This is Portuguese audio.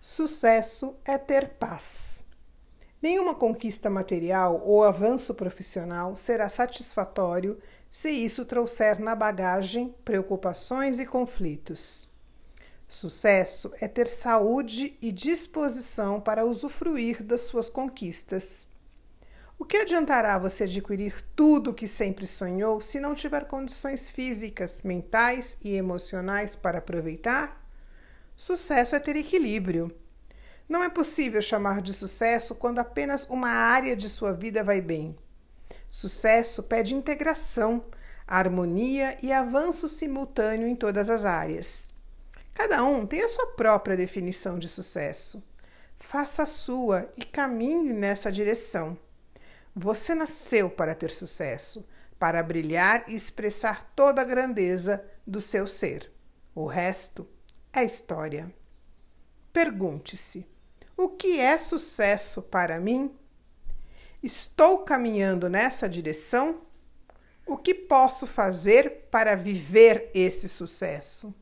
Sucesso é ter paz. Nenhuma conquista material ou avanço profissional será satisfatório se isso trouxer na bagagem preocupações e conflitos. Sucesso é ter saúde e disposição para usufruir das suas conquistas. O que adiantará você adquirir tudo o que sempre sonhou se não tiver condições físicas, mentais e emocionais para aproveitar? Sucesso é ter equilíbrio. Não é possível chamar de sucesso quando apenas uma área de sua vida vai bem. Sucesso pede integração, harmonia e avanço simultâneo em todas as áreas. Cada um tem a sua própria definição de sucesso. Faça a sua e caminhe nessa direção. Você nasceu para ter sucesso, para brilhar e expressar toda a grandeza do seu ser. O resto é história. Pergunte-se: o que é sucesso para mim? Estou caminhando nessa direção? O que posso fazer para viver esse sucesso?